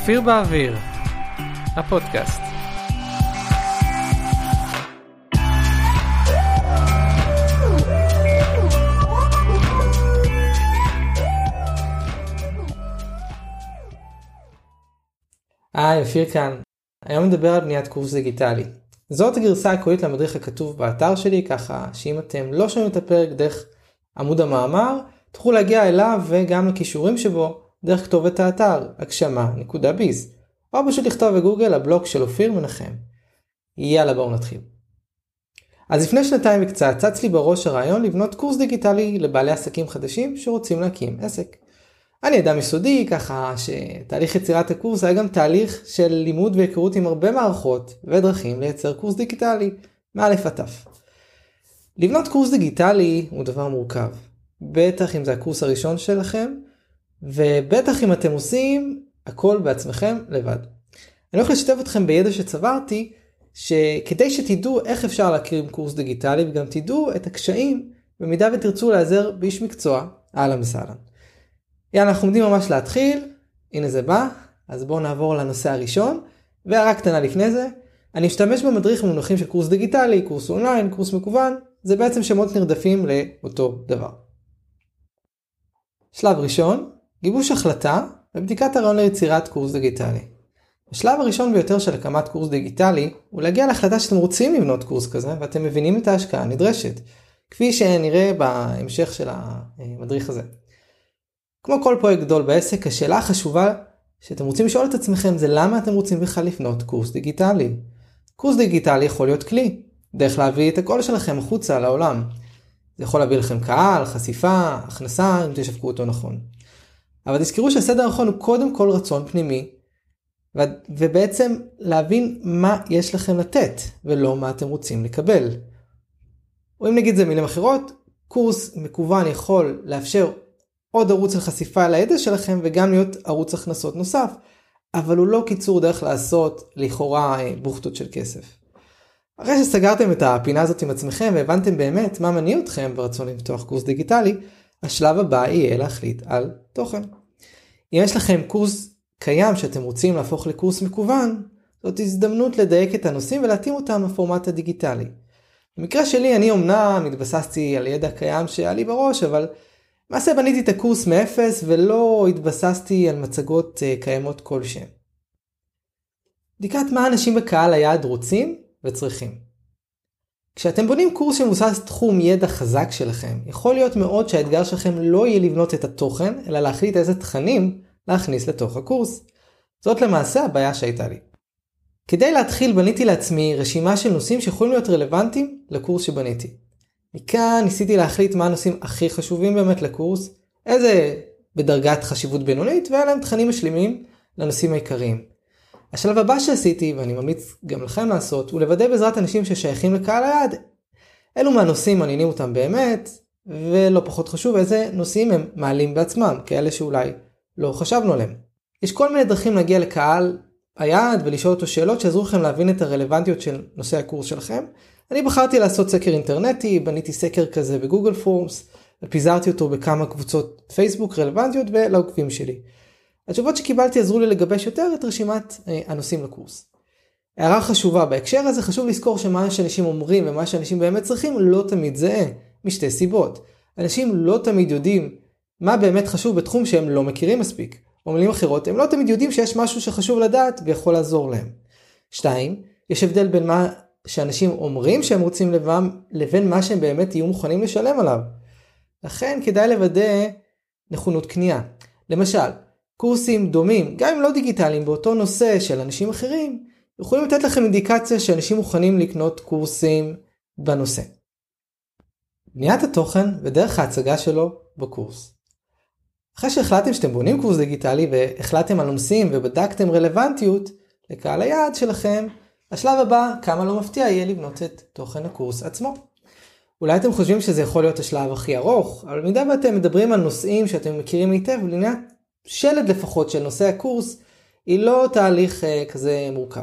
אופיר באוויר, הפודקאסט. היי, אופיר כאן. היום נדבר על בניית קורס דיגיטלי. זאת הגרסה הקולית למדריך הכתוב באתר שלי, ככה שאם אתם לא שומעים את הפרק דרך עמוד המאמר, תוכלו להגיע אליו וגם לכישורים שבו דרך כתובת האתר הגשמה.ביז, או פשוט לכתוב בגוגל הבלוג של אופיר מנחם. יאללה בואו נתחיל. אז לפני שנתיים וקצת צץ לי בראש הרעיון לבנות קורס דיגיטלי לבעלי עסקים חדשים שרוצים להקים עסק. אני אדם יסודי, ככה שתהליך יצירת הקורס היה גם תהליך של לימוד והיכרות עם הרבה מערכות ודרכים לייצר קורס דיגיטלי, מא' עד ת'. לבנות קורס דיגיטלי הוא דבר מורכב, בטח אם זה הקורס הראשון שלכם, ובטח אם אתם עושים הכל בעצמכם לבד. אני הולך לשתף אתכם בידע שצברתי, שכדי שתדעו איך אפשר להכיר עם קורס דיגיטלי וגם תדעו את הקשיים במידה ותרצו להיעזר באיש מקצוע, אהלן וסהלן. יאללה, אנחנו עומדים ממש להתחיל, הנה זה בא, אז בואו נעבור לנושא הראשון, והערה קטנה לפני זה, אני משתמש במדריך במונחים של קורס דיגיטלי, קורס אונליין, קורס מקוון, זה בעצם שמות נרדפים לאותו דבר. שלב ראשון, גיבוש החלטה ובדיקת הרעיון ליצירת קורס דיגיטלי. השלב הראשון ביותר של הקמת קורס דיגיטלי הוא להגיע להחלטה שאתם רוצים לבנות קורס כזה ואתם מבינים את ההשקעה הנדרשת, כפי שנראה בהמשך של המדריך הזה. כמו כל פרויקט גדול בעסק, השאלה החשובה שאתם רוצים לשאול את עצמכם זה למה אתם רוצים בכלל לבנות קורס דיגיטלי. קורס דיגיטלי יכול להיות כלי, דרך להביא את הקול שלכם החוצה לעולם. זה יכול להביא לכם קהל, חשיפה, הכנסה, אם תשווקו אותו נכון. אבל תזכרו שהסדר הנכון הוא קודם כל רצון פנימי, ו- ובעצם להבין מה יש לכם לתת, ולא מה אתם רוצים לקבל. או אם נגיד זה מילים אחרות, קורס מקוון יכול לאפשר עוד ערוץ של חשיפה על הידע שלכם וגם להיות ערוץ הכנסות נוסף, אבל הוא לא קיצור דרך לעשות לכאורה אה, בוכטות של כסף. אחרי שסגרתם את הפינה הזאת עם עצמכם והבנתם באמת מה מניע אתכם ברצון לפתוח קורס דיגיטלי, השלב הבא יהיה להחליט על תוכן. אם יש לכם קורס קיים שאתם רוצים להפוך לקורס מקוון, זאת הזדמנות לדייק את הנושאים ולהתאים אותם לפורמט הדיגיטלי. במקרה שלי אני אמנם התבססתי על ידע קיים שהיה לי בראש, אבל למעשה בניתי את הקורס מאפס ולא התבססתי על מצגות אה, קיימות כלשהן. בדיקת מה אנשים בקהל היעד רוצים וצריכים. כשאתם בונים קורס שמבוסס תחום ידע חזק שלכם, יכול להיות מאוד שהאתגר שלכם לא יהיה לבנות את התוכן, אלא להחליט איזה תכנים להכניס לתוך הקורס. זאת למעשה הבעיה שהייתה לי. כדי להתחיל בניתי לעצמי רשימה של נושאים שיכולים להיות רלוונטיים לקורס שבניתי. מכאן ניסיתי להחליט מה הנושאים הכי חשובים באמת לקורס, איזה בדרגת חשיבות בינונית, והיה להם תכנים משלימים לנושאים העיקריים. השלב הבא שעשיתי, ואני ממליץ גם לכם לעשות, הוא לוודא בעזרת אנשים ששייכים לקהל היעד, אילו מהנושאים מעניינים אותם באמת, ולא פחות חשוב איזה נושאים הם מעלים בעצמם, כאלה שאולי לא חשבנו עליהם. יש כל מיני דרכים להגיע לקהל היעד ולשאול אותו שאלות שיעזרו לכם להבין את הרלוונטיות של נושא הקורס שלכם. אני בחרתי לעשות סקר אינטרנטי, בניתי סקר כזה בגוגל פורמס, ופיזרתי אותו בכמה קבוצות פייסבוק רלוונטיות ולעוקבים שלי. התשובות שקיבלתי עזרו לי לגבש יותר את רשימת אה, הנושאים לקורס. הערה חשובה בהקשר הזה חשוב לזכור שמה שאנשים אומרים ומה שאנשים באמת צריכים לא תמיד זהה, משתי סיבות. אנשים לא תמיד יודעים מה באמת חשוב בתחום שהם לא מכירים מספיק. או מילים אחרות, הם לא תמיד יודעים שיש משהו שחשוב לדעת ויכול לעזור להם. 2. יש הבדל בין מה שאנשים אומרים שהם רוצים לבם, לבין מה שהם באמת יהיו מוכנים לשלם עליו. לכן כדאי לוודא נכונות קנייה. למשל, קורסים דומים, גם אם לא דיגיטליים, באותו נושא של אנשים אחרים, יכולים לתת לכם אינדיקציה שאנשים מוכנים לקנות קורסים בנושא. בניית התוכן ודרך ההצגה שלו בקורס. אחרי שהחלטתם שאתם בונים קורס דיגיטלי והחלטתם על נושאים ובדקתם רלוונטיות לקהל היעד שלכם, השלב הבא, כמה לא מפתיע, יהיה לבנות את תוכן הקורס עצמו. אולי אתם חושבים שזה יכול להיות השלב הכי ארוך, אבל במידה ואתם מדברים על נושאים שאתם מכירים היטב, בניית שלד לפחות של נושא הקורס, היא לא תהליך uh, כזה מורכב.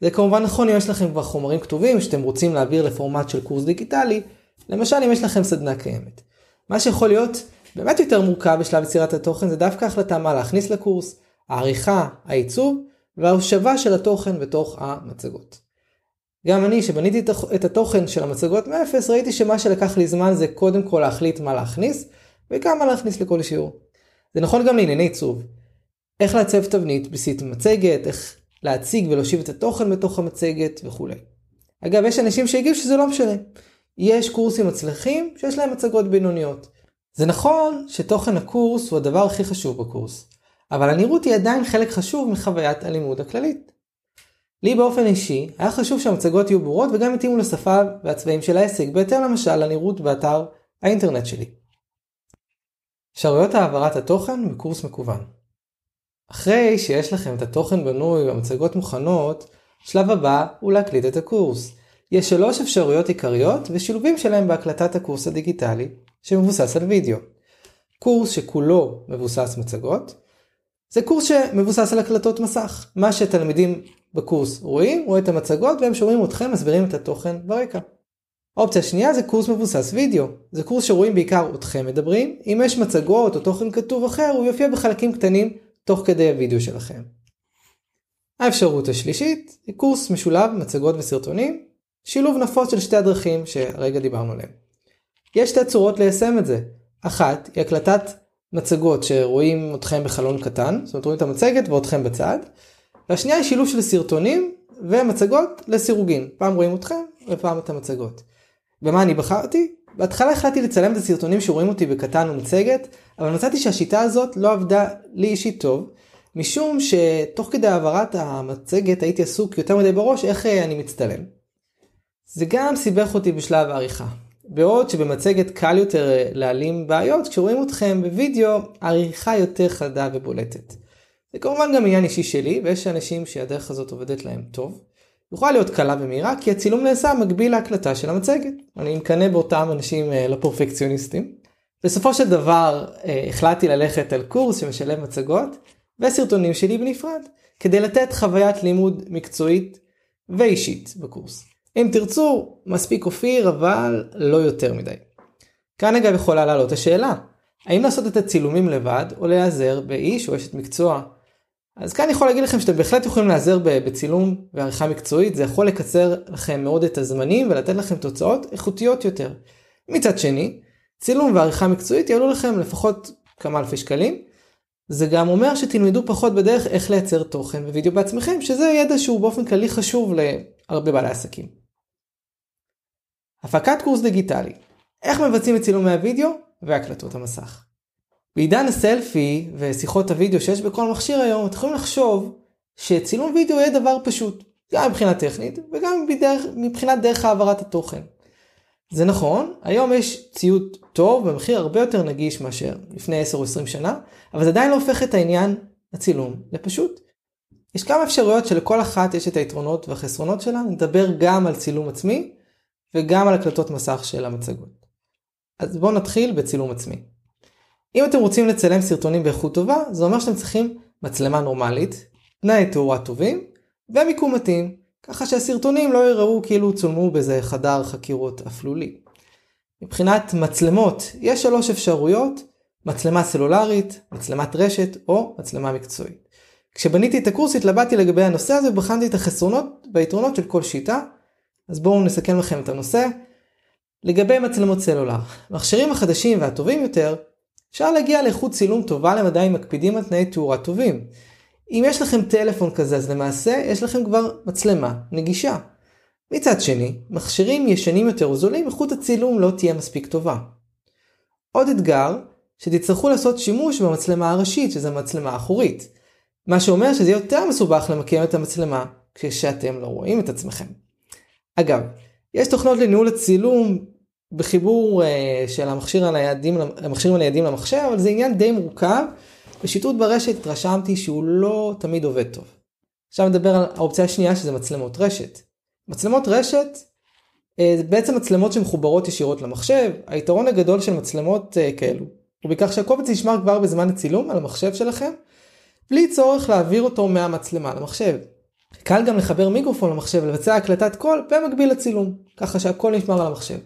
זה כמובן נכון אם יש לכם כבר חומרים כתובים שאתם רוצים להעביר לפורמט של קורס דיגיטלי, למשל אם יש לכם סדנה קיימת. מה שיכול להיות באמת יותר מורכב בשלב יצירת התוכן זה דווקא החלטה מה להכניס לקורס, העריכה, העיצוב וההושבה של התוכן בתוך המצגות. גם אני, שבניתי את התוכן של המצגות מאפס, ראיתי שמה שלקח לי זמן זה קודם כל להחליט מה להכניס, וכמה להכניס לכל שיעור. זה נכון גם לענייני עיצוב. איך לעצב תבנית בסיסית מצגת, איך להציג ולהושיב את התוכן בתוך המצגת וכולי. אגב, יש אנשים שהגיעו שזה לא משנה. יש קורסים מצליחים שיש להם מצגות בינוניות. זה נכון שתוכן הקורס הוא הדבר הכי חשוב בקורס, אבל הנראות היא עדיין חלק חשוב מחוויית הלימוד הכללית. לי באופן אישי, היה חשוב שהמצגות יהיו ברורות וגם יתאימו לשפה והצבעים של העסק, בהתאם למשל לנראות באתר האינטרנט שלי. אפשרויות העברת התוכן בקורס מקוון אחרי שיש לכם את התוכן בנוי והמצגות מוכנות, שלב הבא הוא להקליט את הקורס. יש שלוש אפשרויות עיקריות ושילובים שלהם בהקלטת הקורס הדיגיטלי שמבוסס על וידאו. קורס שכולו מבוסס מצגות, זה קורס שמבוסס על הקלטות מסך. מה שתלמידים בקורס רואים, רואים את המצגות והם שומעים אתכם מסבירים את התוכן ברקע. האופציה השנייה זה קורס מבוסס וידאו. זה קורס שרואים בעיקר אתכם מדברים, אם יש מצגות או תוכן כתוב אחר הוא יופיע בחלקים קטנים תוך כדי הוידאו שלכם. האפשרות השלישית היא קורס משולב מצגות וסרטונים, שילוב נפוץ של שתי הדרכים שהרגע דיברנו עליהם. יש שתי צורות ליישם את זה. אחת היא הקלטת מצגות שרואים אתכם בחלון קטן, זאת אומרת רואים את המצגת ואתכם בצד, והשנייה היא שילוב של סרטונים ומצגות לסירוגין, פעם רואים אתכם ופעם את המצגות. ומה אני בחרתי? בהתחלה החלטתי לצלם את הסרטונים שרואים אותי בקטן ומצגת, אבל מצאתי שהשיטה הזאת לא עבדה לי אישית טוב, משום שתוך כדי העברת המצגת הייתי עסוק יותר מדי בראש איך אה, אני מצטלם. זה גם סיבך אותי בשלב העריכה. בעוד שבמצגת קל יותר אה, להעלים בעיות, כשרואים אתכם בווידאו, העריכה יותר חדה ובולטת. זה כמובן גם עניין אישי שלי, ויש אנשים שהדרך הזאת עובדת להם טוב. יכולה להיות קלה ומהירה, כי הצילום נעשה מקביל להקלטה של המצגת. אני מקנא באותם אנשים אה, לא פרפקציוניסטים. בסופו של דבר אה, החלטתי ללכת על קורס שמשלב מצגות וסרטונים שלי בנפרד, כדי לתת חוויית לימוד מקצועית ואישית בקורס. אם תרצו, מספיק אופיר, אבל לא יותר מדי. כאן אגב יכולה לעלות השאלה, האם לעשות את הצילומים לבד, או להיעזר באיש או אשת מקצוע אז כאן אני יכול להגיד לכם שאתם בהחלט יכולים להיעזר בצילום ועריכה מקצועית, זה יכול לקצר לכם מאוד את הזמנים ולתת לכם תוצאות איכותיות יותר. מצד שני, צילום ועריכה מקצועית יעלו לכם לפחות כמה אלפי שקלים. זה גם אומר שתלמדו פחות בדרך איך לייצר תוכן ווידאו בעצמכם, שזה ידע שהוא באופן כללי חשוב להרבה בעלי עסקים. הפקת קורס דיגיטלי איך מבצעים את צילומי הוידאו והקלטות המסך. בעידן הסלפי ושיחות הוידאו שיש בכל מכשיר היום, אתם יכולים לחשוב שצילום וידאו יהיה דבר פשוט, גם מבחינה טכנית וגם בדרך, מבחינת דרך העברת התוכן. זה נכון, היום יש ציוד טוב במחיר הרבה יותר נגיש מאשר לפני 10 או 20 שנה, אבל זה עדיין לא הופך את העניין הצילום לפשוט. יש כמה אפשרויות שלכל אחת יש את היתרונות והחסרונות שלה, נדבר גם על צילום עצמי וגם על הקלטות מסך של המצגות. אז בואו נתחיל בצילום עצמי. אם אתם רוצים לצלם סרטונים באיכות טובה, זה אומר שאתם צריכים מצלמה נורמלית, תנאי תאורה טובים ומיקום מתאים, ככה שהסרטונים לא יראו כאילו צולמו באיזה חדר חקירות אפלולי. מבחינת מצלמות, יש שלוש אפשרויות, מצלמה סלולרית, מצלמת רשת או מצלמה מקצועית. כשבניתי את הקורס התלבטתי לגבי הנושא הזה ובחנתי את החסרונות והיתרונות של כל שיטה, אז בואו נסכם לכם את הנושא. לגבי מצלמות סלולר, המכשירים החדשים והטובים יותר אפשר להגיע לאיכות צילום טובה למדי אם מקפידים על תנאי תאורה טובים. אם יש לכם טלפון כזה אז למעשה יש לכם כבר מצלמה נגישה. מצד שני, מכשירים ישנים יותר או זולים איכות הצילום לא תהיה מספיק טובה. עוד אתגר, שתצטרכו לעשות שימוש במצלמה הראשית שזה מצלמה אחורית. מה שאומר שזה יהיה יותר מסובך למקם את המצלמה כשאתם לא רואים את עצמכם. אגב, יש תוכנות לניהול הצילום בחיבור uh, של המכשיר הניידים, המכשירים הניידים למחשב, אבל זה עניין די מורכב. בשיטוט ברשת התרשמתי שהוא לא תמיד עובד טוב. עכשיו נדבר על האופציה השנייה שזה מצלמות רשת. מצלמות רשת uh, זה בעצם מצלמות שמחוברות ישירות למחשב. היתרון הגדול של מצלמות uh, כאלו הוא בכך שהקובץ נשמר כבר בזמן הצילום על המחשב שלכם, בלי צורך להעביר אותו מהמצלמה למחשב. קל גם לחבר מיקרופון למחשב ולבצע הקלטת קול במקביל לצילום, ככה שהכל נשמר על המחשב.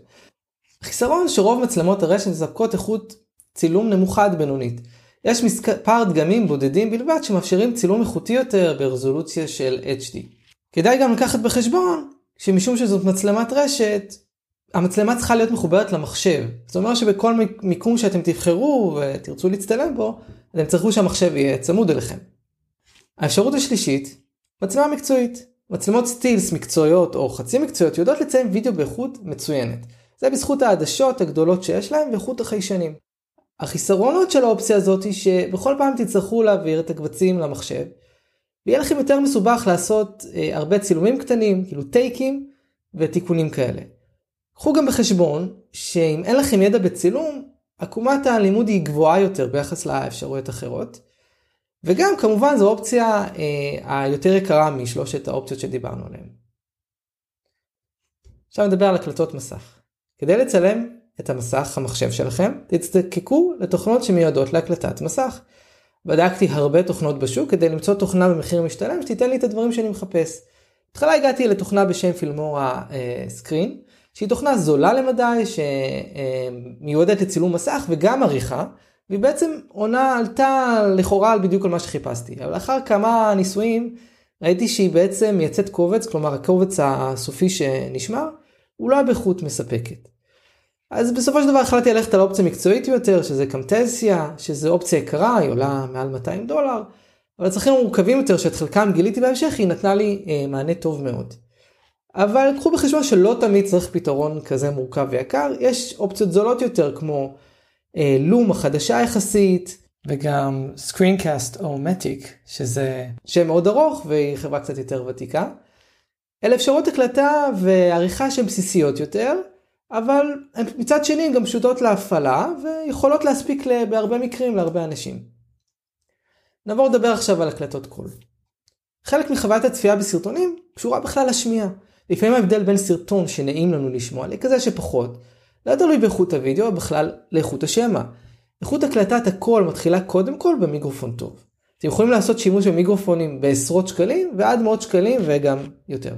החיסרון שרוב מצלמות הרשת מספקות איכות צילום נמוכה עד בינונית. יש מספר דגמים בודדים בלבד שמאפשרים צילום איכותי יותר ברזולוציה של HD. כדאי גם לקחת בחשבון שמשום שזאת מצלמת רשת, המצלמה צריכה להיות מחוברת למחשב. זאת אומרת שבכל מיקום שאתם תבחרו ותרצו להצטלם בו, אתם צריכו שהמחשב יהיה צמוד אליכם. האפשרות השלישית, מצלמה מקצועית. מצלמות סטילס מקצועיות או חצי מקצועיות יודעות לציין וידאו באיכות מצוינת. זה בזכות העדשות הגדולות שיש להם ואיכות החיישנים. החיסרונות של האופציה הזאת היא שבכל פעם תצטרכו להעביר את הקבצים למחשב, ויהיה לכם יותר מסובך לעשות אה, הרבה צילומים קטנים, כאילו טייקים ותיקונים כאלה. קחו גם בחשבון שאם אין לכם ידע בצילום, עקומת הלימוד היא גבוהה יותר ביחס לאפשרויות אחרות. וגם כמובן זו אופציה אה, היותר יקרה משלושת האופציות שדיברנו עליהן. עכשיו נדבר על הקלטות מסך. כדי לצלם את המסך המחשב שלכם, תזדקקו לתוכנות שמיועדות להקלטת מסך. בדקתי הרבה תוכנות בשוק כדי למצוא תוכנה במחיר משתלם שתיתן לי את הדברים שאני מחפש. בהתחלה הגעתי לתוכנה בשם פילמורה סקרין, שהיא תוכנה זולה למדי שמיועדת לצילום מסך וגם עריכה, והיא בעצם עונה עלתה לכאורה על בדיוק על מה שחיפשתי. אבל לאחר כמה ניסויים ראיתי שהיא בעצם מייצאת קובץ, כלומר הקובץ הסופי שנשמר, הוא לא היה באיכות מספקת. אז בסופו של דבר החלטתי ללכת על אופציה מקצועית יותר, שזה קמטסיה, שזה אופציה יקרה, היא עולה מעל 200 דולר, אבל הצרכים המורכבים יותר, שאת חלקם גיליתי בהמשך, היא נתנה לי אה, מענה טוב מאוד. אבל קחו בחשבון שלא תמיד צריך פתרון כזה מורכב ויקר, יש אופציות זולות יותר כמו אה, לום החדשה יחסית, וגם Screencast או Matic, שזה שם מאוד ארוך והיא חברה קצת יותר ותיקה. אלה אפשרות הקלטה ועריכה שהן בסיסיות יותר, אבל הן מצד שני גם פשוטות להפעלה ויכולות להספיק בהרבה מקרים להרבה אנשים. נעבור לדבר עכשיו על הקלטות קול. חלק מחוויית הצפייה בסרטונים קשורה בכלל לשמיעה. לפעמים ההבדל בין סרטון שנעים לנו לשמוע לכזה שפחות, לא תלוי באיכות הוידאו, או בכלל לאיכות השמע. איכות הקלטת הקול מתחילה קודם כל במיקרופון טוב. אתם יכולים לעשות שימוש במיקרופונים בעשרות שקלים ועד מאות שקלים וגם יותר.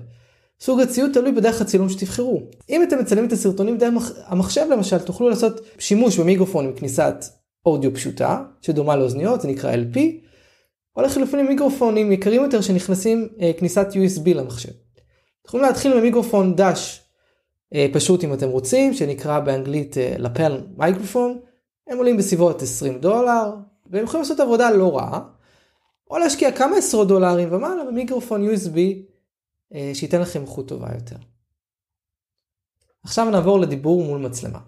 סוג הציוד תלוי בדרך הצילום שתבחרו. אם אתם מצלמים את הסרטונים דרך המחשב למשל, תוכלו לעשות שימוש במיקרופון עם כניסת אודיו פשוטה, שדומה לאוזניות, זה נקרא LP, או לחילופין מיקרופונים יקרים יותר שנכנסים אה, כניסת USB למחשב. יכולים להתחיל במיקרופון דש אה, פשוט אם אתם רוצים, שנקרא באנגלית לפל אה, מייקרופון, הם עולים בסביבות 20 דולר, והם יכולים לעשות עבודה לא רעה, או להשקיע כמה עשרות דולרים ומעלה במיקרופון USB אה, שייתן לכם איכות טובה יותר. עכשיו נעבור לדיבור מול מצלמה.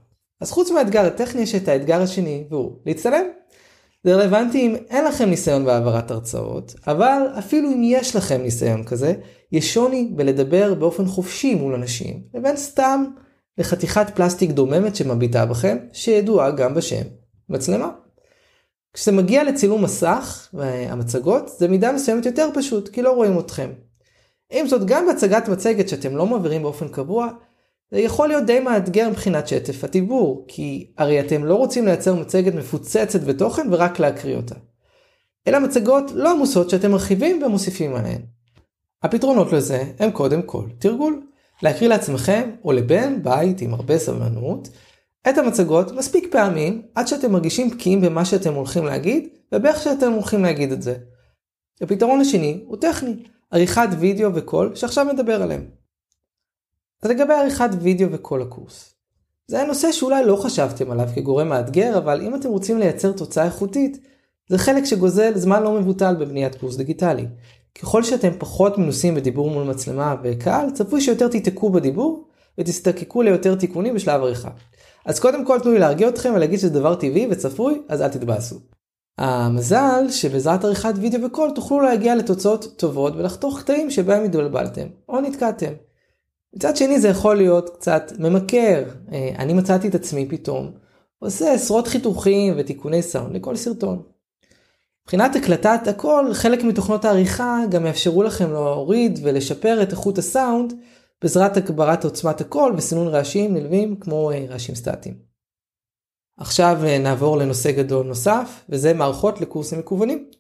אז חוץ מהאתגר הטכני יש את האתגר השני והוא להצטלם. זה רלוונטי אם אין לכם ניסיון בהעברת הרצאות, אבל אפילו אם יש לכם ניסיון כזה, יש שוני בלדבר באופן חופשי מול אנשים, לבין סתם לחתיכת פלסטיק דוממת שמביטה בכם, שידועה גם בשם מצלמה. כשזה מגיע לצילום מסך והמצגות, זה מידה מסוימת יותר פשוט, כי לא רואים אתכם. עם זאת, גם בהצגת מצגת שאתם לא מעבירים באופן קבוע, זה יכול להיות די מאתגר מבחינת שטף הדיבור, כי הרי אתם לא רוצים לייצר מצגת מפוצצת בתוכן ורק להקריא אותה. אלא מצגות לא עמוסות שאתם מרחיבים ומוסיפים עליהן. הפתרונות לזה הם קודם כל תרגול. להקריא לעצמכם או לבן בית עם הרבה סבלנות את המצגות מספיק פעמים עד שאתם מרגישים בקיאים במה שאתם הולכים להגיד ובאיך שאתם הולכים להגיד את זה. הפתרון השני הוא טכני, עריכת וידאו וקול שעכשיו נדבר עליהם. אז לגבי עריכת וידאו וכל הקורס. זה היה נושא שאולי לא חשבתם עליו כגורם מאתגר, אבל אם אתם רוצים לייצר תוצאה איכותית, זה חלק שגוזל זמן לא מבוטל בבניית קורס דיגיטלי. ככל שאתם פחות מנוסים בדיבור מול מצלמה וקהל, צפוי שיותר תיתקעו בדיבור ותזדקקו ליותר תיקונים בשלב עריכה. אז קודם כל תנו לי להרגיע אתכם ולהגיד שזה דבר טבעי וצפוי, אז אל תתבאסו. המזל שבעזרת עריכת וידאו וקול תוכלו להגיע לתוצאות טובות ולחתוך קטעים שבהם התבלבלתם או נתקעתם. מצד שני זה יכול להיות קצת ממכר, אה, אני מצאתי את עצמי פתאום עושה עשרות חיתוכים ותיקוני סאונד לכל סרטון. מבחינת הקלטת הכל, חלק מתוכנות העריכה גם יאפשרו לכם להוריד ולשפר את איכות הסאונד בעזרת הגברת עוצמת הקול וסינון רעשים נלווים כמו אה, רעשים סטטיים. עכשיו אה, נעבור לנושא גדול נוסף וזה מערכות לקורסים מקוונים.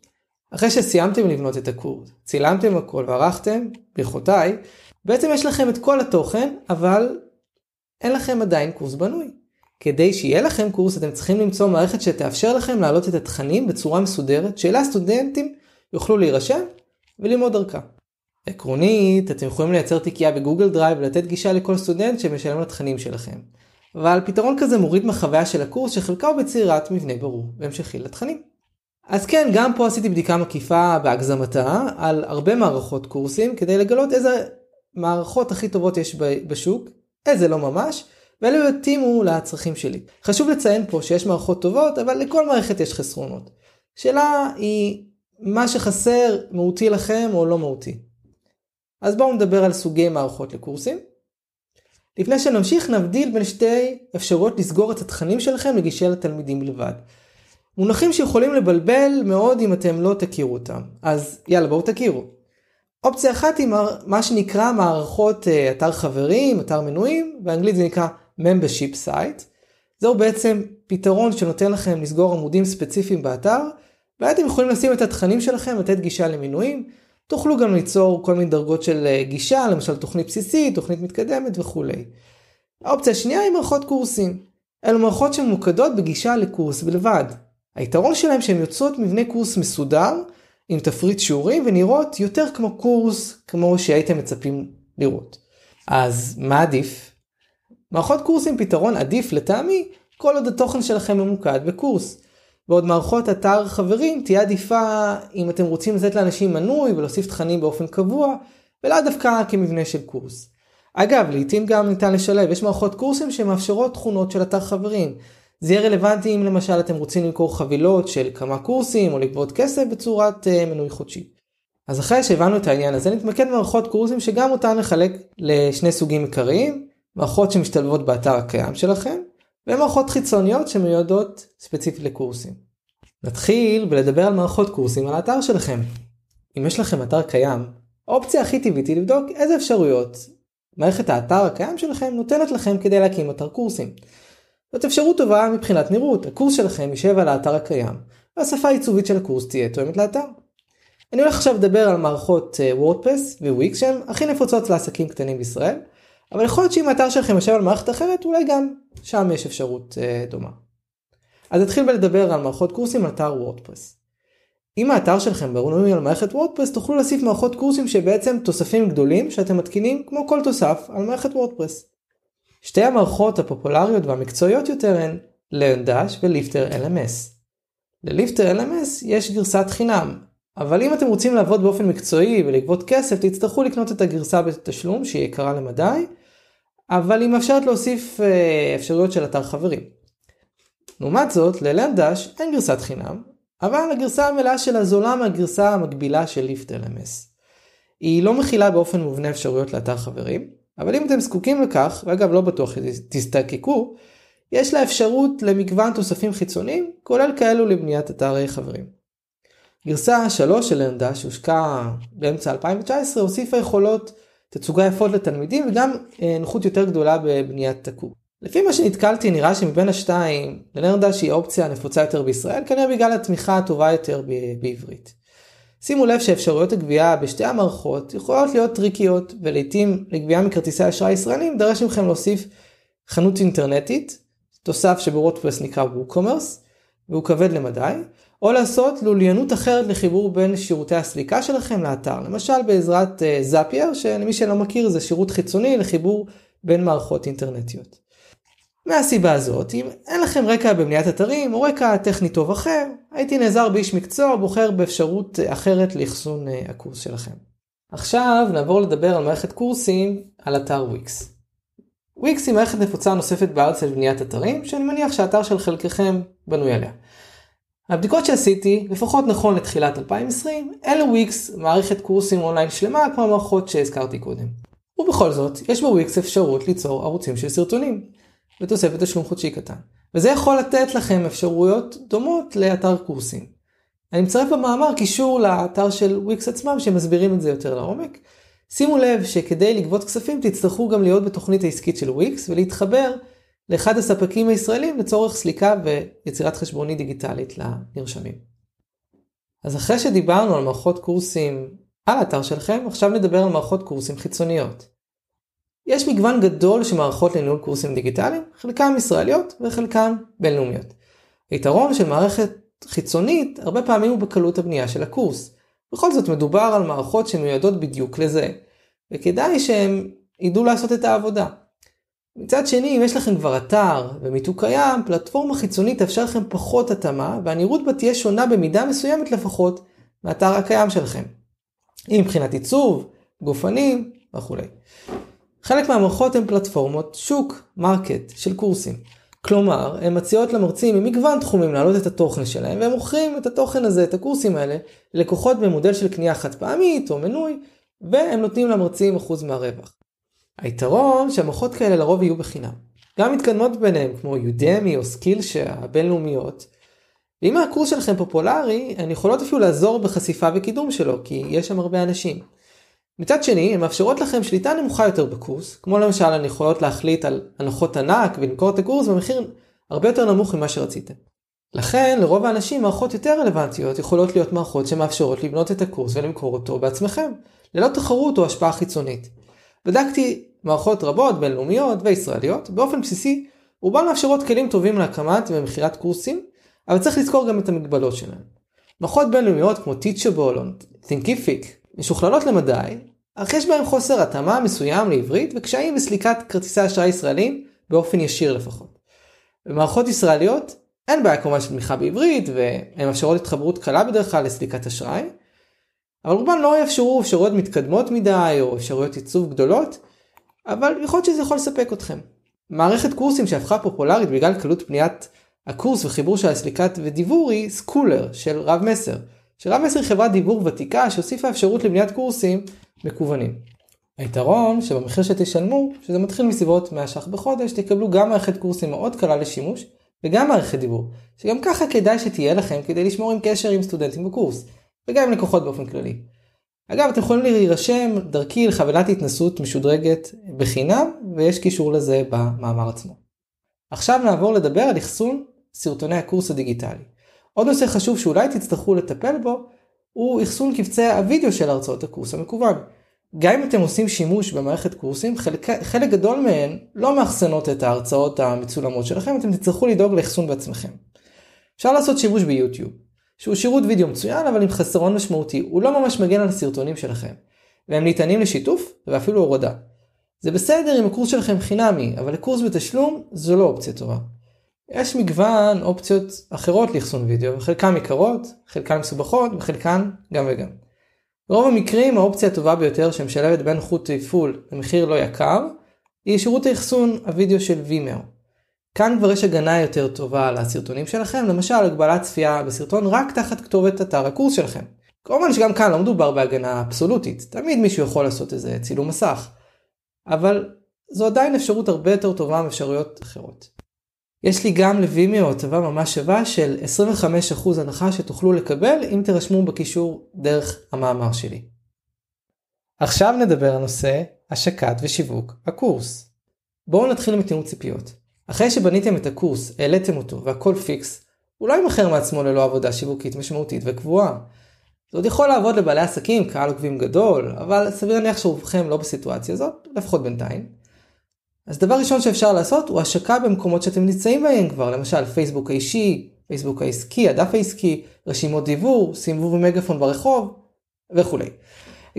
אחרי שסיימתם לבנות את הקורס, צילמתם הכל וערכתם, ברכותיי, בעצם יש לכם את כל התוכן, אבל אין לכם עדיין קורס בנוי. כדי שיהיה לכם קורס אתם צריכים למצוא מערכת שתאפשר לכם להעלות את התכנים בצורה מסודרת, שאליה סטודנטים יוכלו להירשם וללמוד דרכה. עקרונית, אתם יכולים לייצר תיקייה בגוגל דרייב ולתת גישה לכל סטודנט שמשלם לתכנים שלכם. אבל פתרון כזה מוריד מהחוויה של הקורס שחלקה הוא ביצירת מבנה ברור והמשכי לתכנים. אז כן, גם פה עשיתי בדיקה מקיפה בהגזמה על הרבה מערכות קורסים כדי לגלות איזה מערכות הכי טובות יש בשוק, איזה לא ממש, ואלו יתאימו לצרכים שלי. חשוב לציין פה שיש מערכות טובות, אבל לכל מערכת יש חסרונות. שאלה היא מה שחסר מהותי לכם או לא מהותי. אז בואו נדבר על סוגי מערכות לקורסים. לפני שנמשיך נבדיל בין שתי אפשרויות לסגור את התכנים שלכם לגישה לתלמידים בלבד. מונחים שיכולים לבלבל מאוד אם אתם לא תכירו אותם. אז יאללה בואו תכירו. אופציה אחת היא מה שנקרא מערכות אה, אתר חברים, אתר מנויים, באנגלית זה נקרא membership site. זהו בעצם פתרון שנותן לכם לסגור עמודים ספציפיים באתר, ואתם יכולים לשים את התכנים שלכם, לתת גישה למנויים, תוכלו גם ליצור כל מיני דרגות של אה, גישה, למשל תוכנית בסיסית, תוכנית מתקדמת וכולי. האופציה השנייה היא מערכות קורסים. אלו מערכות שממוקדות בגישה לקורס בלבד. היתרון שלהם שהן יוצרות מבנה קורס מסודר, עם תפריט שיעורים ונראות יותר כמו קורס כמו שהייתם מצפים לראות. אז מה עדיף? מערכות קורסים פתרון עדיף לטעמי כל עוד התוכן שלכם ממוקד בקורס. בעוד מערכות אתר חברים תהיה עדיפה אם אתם רוצים לתת לאנשים מנוי ולהוסיף תכנים באופן קבוע ולאו דווקא כמבנה של קורס. אגב, לעיתים גם ניתן לשלב, יש מערכות קורסים שמאפשרות תכונות של אתר חברים. זה יהיה רלוונטי אם למשל אתם רוצים למכור חבילות של כמה קורסים או לגבות כסף בצורת uh, מנוי חודשי. אז אחרי שהבנו את העניין הזה נתמקד במערכות קורסים שגם אותן נחלק לשני סוגים עיקריים, מערכות שמשתלבות באתר הקיים שלכם ומערכות חיצוניות שמיועדות ספציפית לקורסים. נתחיל בלדבר על מערכות קורסים על האתר שלכם. אם יש לכם אתר קיים, האופציה הכי טבעית היא לבדוק איזה אפשרויות מערכת האתר הקיים שלכם נותנת לכם כדי להקים אתר קורסים. זאת אפשרות טובה מבחינת נראות, הקורס שלכם יישב על האתר הקיים, והשפה העיצובית של הקורס תהיה תואמת לאתר. אני הולך עכשיו לדבר על מערכות וורדפרס וויקס שהן הכי נפוצות לעסקים קטנים בישראל, אבל יכול להיות שאם האתר שלכם יושב על מערכת אחרת, אולי גם שם יש אפשרות uh, דומה. אז נתחיל בלדבר על מערכות קורסים על אתר וורדפרס. אם האתר שלכם בנוי על מערכת וורדפרס, תוכלו להוסיף מערכות קורסים שבעצם תוספים גדולים שאתם מתקינים כמו כל תוסף על מערכת וורדפרס. שתי המערכות הפופולריות והמקצועיות יותר הן LearnDash וליפטר LMS. לליפטר LMS יש גרסת חינם, אבל אם אתם רוצים לעבוד באופן מקצועי ולגבות כסף, תצטרכו לקנות את הגרסה בתשלום שהיא יקרה למדי, אבל היא מאפשרת להוסיף אה, אפשרויות של אתר חברים. לעומת זאת, ללנדש אין גרסת חינם, אבל הגרסה המלאה שלה זולה מהגרסה המקבילה של ליפט LMS. היא לא מכילה באופן מובנה אפשרויות לאתר חברים, אבל אם אתם זקוקים לכך, ואגב לא בטוח שתזדקקו, יש לה אפשרות למגוון תוספים חיצוניים, כולל כאלו לבניית אתר חברים. גרסה 3 של לנדה שהושקה באמצע 2019 הוסיפה יכולות תצוגה יפות לתלמידים וגם אה, נוחות יותר גדולה בבניית הקורס. לפי מה שנתקלתי נראה שמבין השתיים לנרדה שהיא האופציה הנפוצה יותר בישראל כנראה בגלל התמיכה הטובה יותר בעברית. שימו לב שאפשרויות הגבייה בשתי המערכות יכולות להיות טריקיות ולעיתים לגבייה מכרטיסי אשראי ישראלים דרש מכם להוסיף חנות אינטרנטית, תוסף שבוורדפרס נקרא WooCommerce והוא כבד למדי, או לעשות לוליינות אחרת לחיבור בין שירותי הסליקה שלכם לאתר, למשל בעזרת זאפייר, uh, שלמי שלא מכיר זה שירות חיצוני לחיבור בין מערכות אינטרנטיות. מהסיבה הזאת, אם אין לכם רקע בבניית אתרים או רקע טכני טוב אחר, הייתי נעזר באיש מקצוע בוחר באפשרות אחרת לאחסון uh, הקורס שלכם. עכשיו נעבור לדבר על מערכת קורסים על אתר וויקס. וויקס היא מערכת נפוצה נוספת בארץ לבניית אתרים, שאני מניח שהאתר של חלקכם בנוי עליה. הבדיקות שעשיתי, לפחות נכון לתחילת 2020, אין לוויקס מערכת קורסים אונליין שלמה כמו המערכות שהזכרתי קודם. ובכל זאת, יש בוויקס אפשרות ליצור ערוצים של סרטונים, בתוספת תשלום חודשי קטן. וזה יכול לתת לכם אפשרויות דומות לאתר קורסים. אני מצרף במאמר קישור לאתר של וויקס עצמם שמסבירים את זה יותר לעומק. שימו לב שכדי לגבות כספים תצטרכו גם להיות בתוכנית העסקית של וויקס ולהתחבר לאחד הספקים הישראלים לצורך סליקה ויצירת חשבונית דיגיטלית לנרשמים. אז אחרי שדיברנו על מערכות קורסים על האתר שלכם, עכשיו נדבר על מערכות קורסים חיצוניות. יש מגוון גדול של מערכות לניהול קורסים דיגיטליים, חלקם ישראליות וחלקם בינלאומיות. היתרון של מערכת חיצונית הרבה פעמים הוא בקלות הבנייה של הקורס. בכל זאת מדובר על מערכות שמיועדות בדיוק לזה, וכדאי שהם ידעו לעשות את העבודה. מצד שני, אם יש לכם כבר אתר ומיתוג קיים, פלטפורמה חיצונית תאפשר לכם פחות התאמה, והנראות בה תהיה שונה במידה מסוימת לפחות מהאתר הקיים שלכם. אם מבחינת עיצוב, גופנים וכולי. חלק מהמערכות הן פלטפורמות שוק, market, של קורסים. כלומר, הן מציעות למרצים ממגוון תחומים להעלות את התוכן שלהם, והם מוכרים את התוכן הזה, את הקורסים האלה, ללקוחות במודל של קנייה חד פעמית או מנוי, והם נותנים למרצים אחוז מהרווח. היתרון שהמערכות כאלה לרוב יהיו בחינם. גם מתקדמות ביניהם כמו Udemy או Skillshare הבינלאומיות. ואם הקורס שלכם פופולרי, הן יכולות אפילו לעזור בחשיפה וקידום שלו, כי יש שם הרבה אנשים. מצד שני, הן מאפשרות לכם שליטה נמוכה יותר בקורס, כמו למשל הן יכולות להחליט על הנחות ענק ולמכור את הקורס במחיר הרבה יותר נמוך ממה שרציתם. לכן, לרוב האנשים מערכות יותר רלוונטיות יכולות להיות מערכות שמאפשרות לבנות את הקורס ולמכור אותו בעצמכם, ללא תחרות או השפעה חיצונית. בדקתי מערכות רבות, בינלאומיות וישראליות, באופן בסיסי, רובן מאפשרות כלים טובים להקמת ומכירת קורסים, אבל צריך לזכור גם את המגבלות שלהם. מערכות בינלאומיות כמו Teachable או Thinkific משוכללות למדי, אך יש בהם חוסר התאמה מסוים לעברית וקשיים בסליקת כרטיסי אשראי ישראלים באופן ישיר לפחות. במערכות ישראליות אין בעיה כמובן של תמיכה בעברית והן מאפשרות התחברות קלה בדרך כלל לסליקת אשראי, אבל רובן לא יאפשרו אפשרויות מתקדמות מדי או אפשרויות עיצוב גדולות, אבל יכול להיות שזה יכול לספק אתכם. מערכת קורסים שהפכה פופולרית בגלל קלות פניית הקורס וחיבור של הסליקת ודיבור היא סקולר של רב מסר. שרב מסר היא חברת דיבור ותיקה שהוסיפה אפשרות לבניית קורסים מקוונים. היתרון שבמחיר שתשלמו, שזה מתחיל מסביבות 100 ש"ח בחודש, תקבלו גם מערכת קורסים מאוד קלה לשימוש וגם מערכת דיבור, שגם ככה כדאי שתהיה לכם כדי לשמור עם קשר עם סטודנטים בקורס, וגם עם לקוחות באופן כללי. אגב, אתם יכולים להירשם דרכי לחבילת התנסות משודרגת בחינם, ויש קישור לזה במאמר עצמו. עכשיו נעבור לדבר על אחסון סרטוני הקורס הדיגיטלי. עוד נושא חשוב שאולי תצטרכו לטפל בו, הוא אחסון קבצי הוידאו של הרצאות הקורס המקוון. גם אם אתם עושים שימוש במערכת קורסים, חלק, חלק גדול מהן לא מאחסנות את ההרצאות המצולמות שלכם, אתם תצטרכו לדאוג לאחסון בעצמכם. אפשר לעשות שימוש ביוטיוב, שהוא שירות וידאו מצוין אבל עם חסרון משמעותי, הוא לא ממש מגן על הסרטונים שלכם, והם ניתנים לשיתוף ואפילו הורדה. זה בסדר אם הקורס שלכם חינמי, אבל לקורס בתשלום זו לא אופציה טובה. יש מגוון אופציות אחרות לאחסון וידאו, חלקן יקרות, חלקן מסובכות וחלקן גם וגם. ברוב המקרים האופציה הטובה ביותר שמשלבת בין חוט תפעול למחיר לא יקר, היא שירות האחסון הוידאו של וימאו. כאן כבר יש הגנה יותר טובה על הסרטונים שלכם, למשל הגבלת צפייה בסרטון רק תחת כתובת אתר הקורס שלכם. כמובן שגם כאן לא מדובר בהגנה אבסולוטית, תמיד מישהו יכול לעשות איזה צילום מסך. אבל זו עדיין אפשרות הרבה יותר טובה מאפשרויות אחרות. יש לי גם לווימיו הטבה ממש שווה של 25% הנחה שתוכלו לקבל אם תירשמו בקישור דרך המאמר שלי. עכשיו נדבר על נושא השקת ושיווק הקורס. בואו נתחיל מתיאום ציפיות. אחרי שבניתם את הקורס, העליתם אותו והכל פיקס, הוא לא יימכר מעצמו ללא עבודה שיווקית משמעותית וקבועה. זה עוד יכול לעבוד לבעלי עסקים, קהל עוקבים גדול, אבל סביר להניח שרובכם לא בסיטואציה הזאת, לפחות בינתיים. אז דבר ראשון שאפשר לעשות הוא השקה במקומות שאתם נמצאים בהם כבר, למשל פייסבוק האישי, פייסבוק העסקי, הדף העסקי, רשימות דיוור, סיבוב מגפון ברחוב וכולי.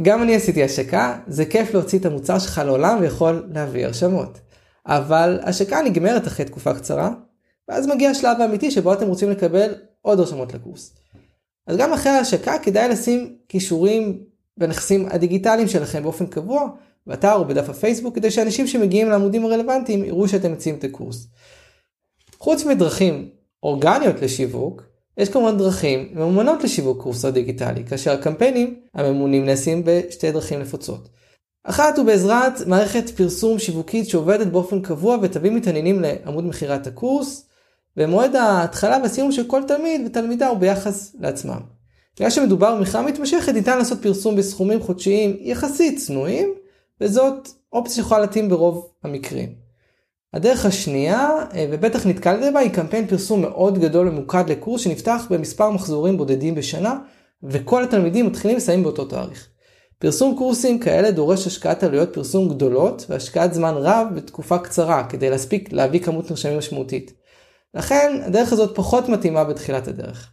גם אני עשיתי השקה, זה כיף להוציא את המוצר שלך לעולם ויכול להביא הרשמות. אבל השקה נגמרת אחרי תקופה קצרה, ואז מגיע השלב האמיתי שבו אתם רוצים לקבל עוד הרשמות לקורס. אז גם אחרי ההשקה כדאי לשים כישורים בנכסים הדיגיטליים שלכם באופן קבוע, באתר או בדף הפייסבוק, כדי שאנשים שמגיעים לעמודים הרלוונטיים יראו שאתם מציעים את הקורס. חוץ מדרכים אורגניות לשיווק, יש כמובן דרכים ממומנות לשיווק קורס הדיגיטלי, כאשר הקמפיינים הממונים נעשים בשתי דרכים נפוצות. אחת הוא בעזרת מערכת פרסום שיווקית שעובדת באופן קבוע ותביא מתעניינים לעמוד מכירת הקורס, ומועד ההתחלה והסיום של כל תלמיד ותלמידה הוא ביחס לעצמם. בגלל שמדובר במכירה מתמשכת ניתן לעשות פרסום בסכומים חודשיים יחסית צנועים, וזאת אופציה שיכולה להתאים ברוב המקרים. הדרך השנייה, אה, ובטח נתקלתם בה, היא קמפיין פרסום מאוד גדול ממוקד לקורס שנפתח במספר מחזורים בודדים בשנה, וכל התלמידים מתחילים לסיים באותו תאריך. פרסום קורסים כאלה דורש השקעת עלויות פרסום גדולות והשקעת זמן רב בתקופה קצרה כדי להספיק להביא כמות נרשמים משמעותית. לכן הדרך הזאת פחות מתאימה בתחילת הדרך.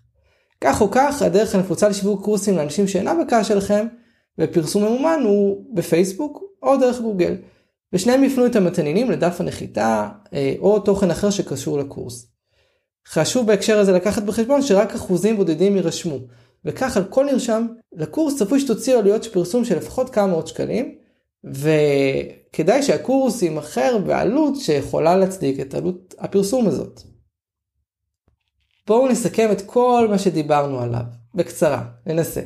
כך או כך הדרך הנפוצה לשיווק קורסים לאנשים שאינם בקהל שלכם ופרסום ממומן הוא בפייסבוק או דרך גוגל. ושניהם יפנו את המתעניינים לדף הנחיתה אה, או תוכן אחר שקשור לקורס. חשוב בהקשר הזה לקחת בחשבון שרק אחוזים בודדים יירשמו, וכך על כל נרשם לקורס צפוי שתוציא עלויות פרסום של לפחות כמה מאות שקלים, וכדאי שהקורס יימכר בעלות שיכולה להצדיק את עלות הפרסום הזאת. בואו נסכם את כל מה שדיברנו עליו, בקצרה, ננסה.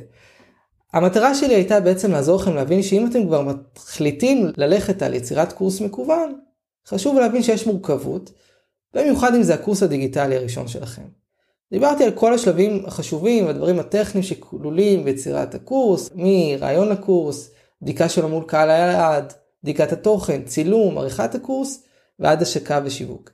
המטרה שלי הייתה בעצם לעזור לכם להבין שאם אתם כבר מחליטים ללכת על יצירת קורס מקוון, חשוב להבין שיש מורכבות, במיוחד אם זה הקורס הדיגיטלי הראשון שלכם. דיברתי על כל השלבים החשובים והדברים הטכניים שכלולים ביצירת הקורס, מרעיון לקורס, בדיקה שלו מול קהל היעד, בדיקת התוכן, צילום, עריכת הקורס, ועד השקה ושיווק.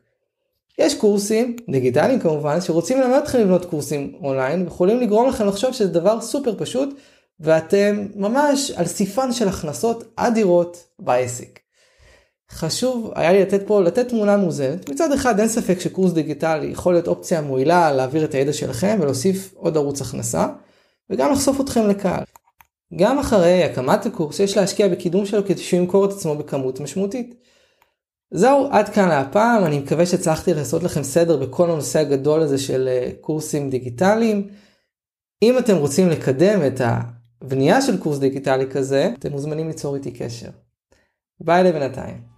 יש קורסים, דיגיטליים כמובן, שרוצים ללמד אתכם לבנות קורסים אונליין, ויכולים לגרום לכם לחשוב שזה דבר סופר פשוט, ואתם ממש על סיפן של הכנסות אדירות בעסק. חשוב היה לי לתת פה, לתת תמונה מוזנת. מצד אחד אין ספק שקורס דיגיטלי יכול להיות אופציה מועילה להעביר את הידע שלכם ולהוסיף עוד ערוץ הכנסה, וגם לחשוף אתכם לקהל. גם אחרי הקמת הקורס יש להשקיע בקידום שלו כדי שהוא ימכור את עצמו בכמות משמעותית. זהו, עד כאן להפעם, אני מקווה שהצלחתי לעשות לכם סדר בכל הנושא הגדול הזה של אה, קורסים דיגיטליים. אם אתם רוצים לקדם את הבנייה של קורס דיגיטלי כזה, אתם מוזמנים ליצור איתי קשר. ביי לבינתיים.